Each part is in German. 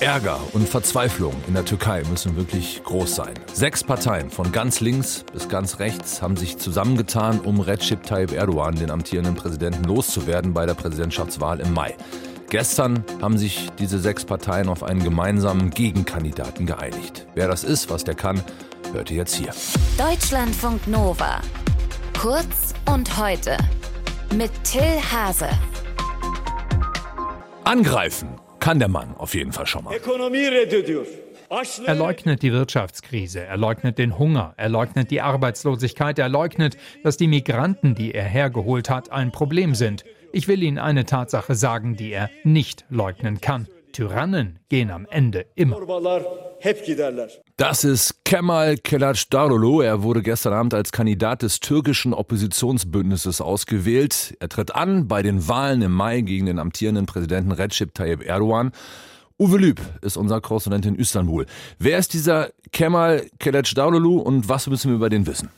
Ärger und Verzweiflung in der Türkei müssen wirklich groß sein. Sechs Parteien von ganz links bis ganz rechts haben sich zusammengetan, um Recep Tayyip Erdogan, den amtierenden Präsidenten, loszuwerden bei der Präsidentschaftswahl im Mai. Gestern haben sich diese sechs Parteien auf einen gemeinsamen Gegenkandidaten geeinigt. Wer das ist, was der kann, hört ihr jetzt hier. Deutschlandfunk Nova. Kurz und heute. Mit Till Hase. Angreifen kann der Mann auf jeden Fall schon mal. Er leugnet die Wirtschaftskrise, er leugnet den Hunger, er leugnet die Arbeitslosigkeit, er leugnet, dass die Migranten, die er hergeholt hat, ein Problem sind. Ich will Ihnen eine Tatsache sagen, die er nicht leugnen kann. Tyrannen gehen am Ende immer. Das ist Kemal Kılıçdaroğlu. Er wurde gestern Abend als Kandidat des türkischen Oppositionsbündnisses ausgewählt. Er tritt an bei den Wahlen im Mai gegen den amtierenden Präsidenten Recep Tayyip Erdogan. Uwe Lüb ist unser Korrespondent in Istanbul. Wer ist dieser Kemal Kılıçdaroğlu und was müssen wir über den wissen?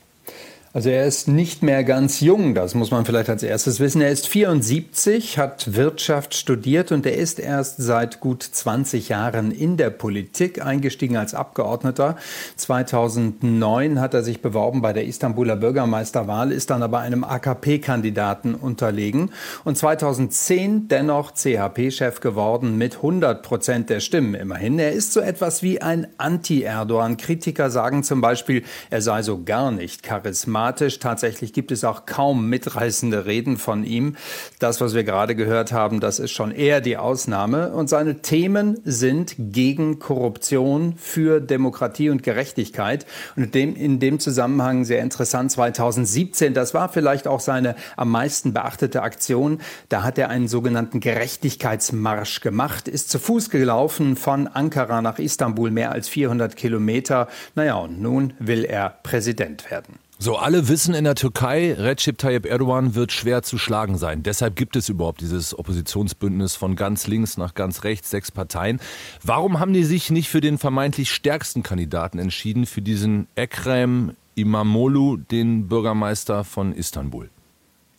Also er ist nicht mehr ganz jung, das muss man vielleicht als erstes wissen. Er ist 74, hat Wirtschaft studiert und er ist erst seit gut 20 Jahren in der Politik eingestiegen als Abgeordneter. 2009 hat er sich beworben bei der Istanbuler Bürgermeisterwahl, ist dann aber einem AKP-Kandidaten unterlegen und 2010 dennoch CHP-Chef geworden mit 100 Prozent der Stimmen immerhin. Er ist so etwas wie ein Anti-Erdogan. Kritiker sagen zum Beispiel, er sei so gar nicht charismatisch dramatisch. Tatsächlich gibt es auch kaum mitreißende Reden von ihm. Das, was wir gerade gehört haben, das ist schon eher die Ausnahme. Und seine Themen sind gegen Korruption, für Demokratie und Gerechtigkeit. Und in dem, in dem Zusammenhang sehr interessant 2017, das war vielleicht auch seine am meisten beachtete Aktion. Da hat er einen sogenannten Gerechtigkeitsmarsch gemacht, ist zu Fuß gelaufen von Ankara nach Istanbul, mehr als 400 Kilometer. Naja, und nun will er Präsident werden. So, alle wissen in der Türkei, Recep Tayyip Erdogan wird schwer zu schlagen sein. Deshalb gibt es überhaupt dieses Oppositionsbündnis von ganz links nach ganz rechts, sechs Parteien. Warum haben die sich nicht für den vermeintlich stärksten Kandidaten entschieden, für diesen Ekrem Imamoglu, den Bürgermeister von Istanbul?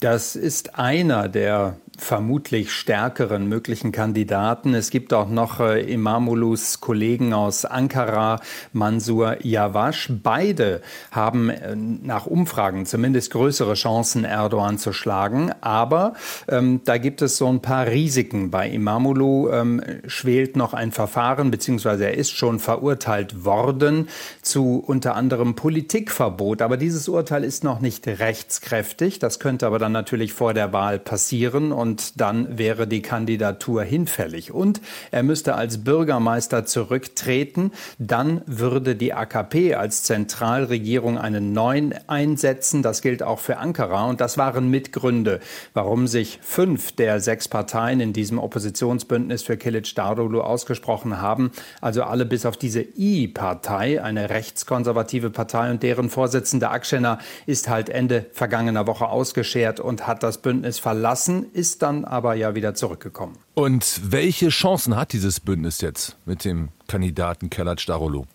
Das ist einer der vermutlich stärkeren möglichen Kandidaten. Es gibt auch noch äh, Imamulus Kollegen aus Ankara, Mansur Yavash. Beide haben äh, nach Umfragen zumindest größere Chancen, Erdogan zu schlagen. Aber ähm, da gibt es so ein paar Risiken. Bei Imamulu ähm, schwelt noch ein Verfahren, beziehungsweise er ist schon verurteilt worden zu unter anderem Politikverbot. Aber dieses Urteil ist noch nicht rechtskräftig. Das könnte aber dann natürlich vor der Wahl passieren. Und und dann wäre die Kandidatur hinfällig. Und er müsste als Bürgermeister zurücktreten. Dann würde die AKP als Zentralregierung einen neuen einsetzen. Das gilt auch für Ankara. Und das waren Mitgründe, warum sich fünf der sechs Parteien in diesem Oppositionsbündnis für Kilic Darulu ausgesprochen haben. Also alle bis auf diese I-Partei, eine rechtskonservative Partei und deren Vorsitzender Akşener ist halt Ende vergangener Woche ausgeschert und hat das Bündnis verlassen, ist ist dann aber ja wieder zurückgekommen. Und welche Chancen hat dieses Bündnis jetzt mit dem Kandidaten Kellac Darolo?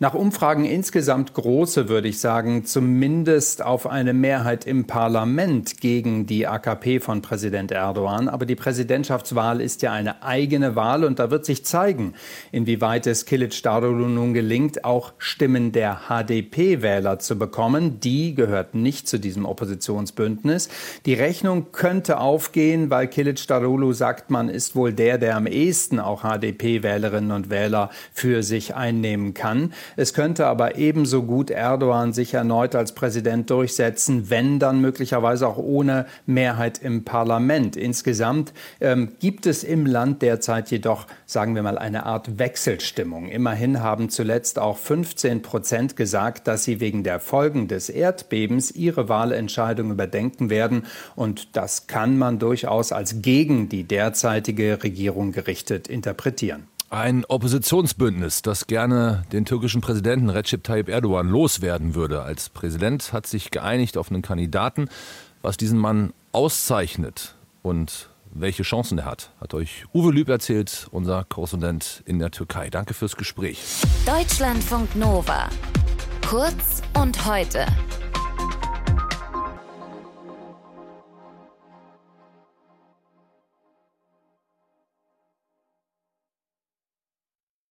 Nach Umfragen insgesamt große, würde ich sagen, zumindest auf eine Mehrheit im Parlament gegen die AKP von Präsident Erdogan. Aber die Präsidentschaftswahl ist ja eine eigene Wahl und da wird sich zeigen, inwieweit es Kilic Darulu nun gelingt, auch Stimmen der HDP-Wähler zu bekommen. Die gehört nicht zu diesem Oppositionsbündnis. Die Rechnung könnte aufgehen, weil Kilic Darulu sagt, man ist wohl der, der am ehesten auch HDP-Wählerinnen und Wähler für sich einnehmen kann. Es könnte aber ebenso gut Erdogan sich erneut als Präsident durchsetzen, wenn dann möglicherweise auch ohne Mehrheit im Parlament. Insgesamt ähm, gibt es im Land derzeit jedoch, sagen wir mal, eine Art Wechselstimmung. Immerhin haben zuletzt auch 15 Prozent gesagt, dass sie wegen der Folgen des Erdbebens ihre Wahlentscheidung überdenken werden. Und das kann man durchaus als gegen die derzeitige Regierung gerichtet interpretieren. Ein Oppositionsbündnis, das gerne den türkischen Präsidenten Recep Tayyip Erdogan loswerden würde. Als Präsident hat sich geeinigt auf einen Kandidaten. Was diesen Mann auszeichnet und welche Chancen er hat, hat euch Uwe Lüb erzählt, unser Korrespondent in der Türkei. Danke fürs Gespräch. Deutschlandfunk Nova. Kurz und heute.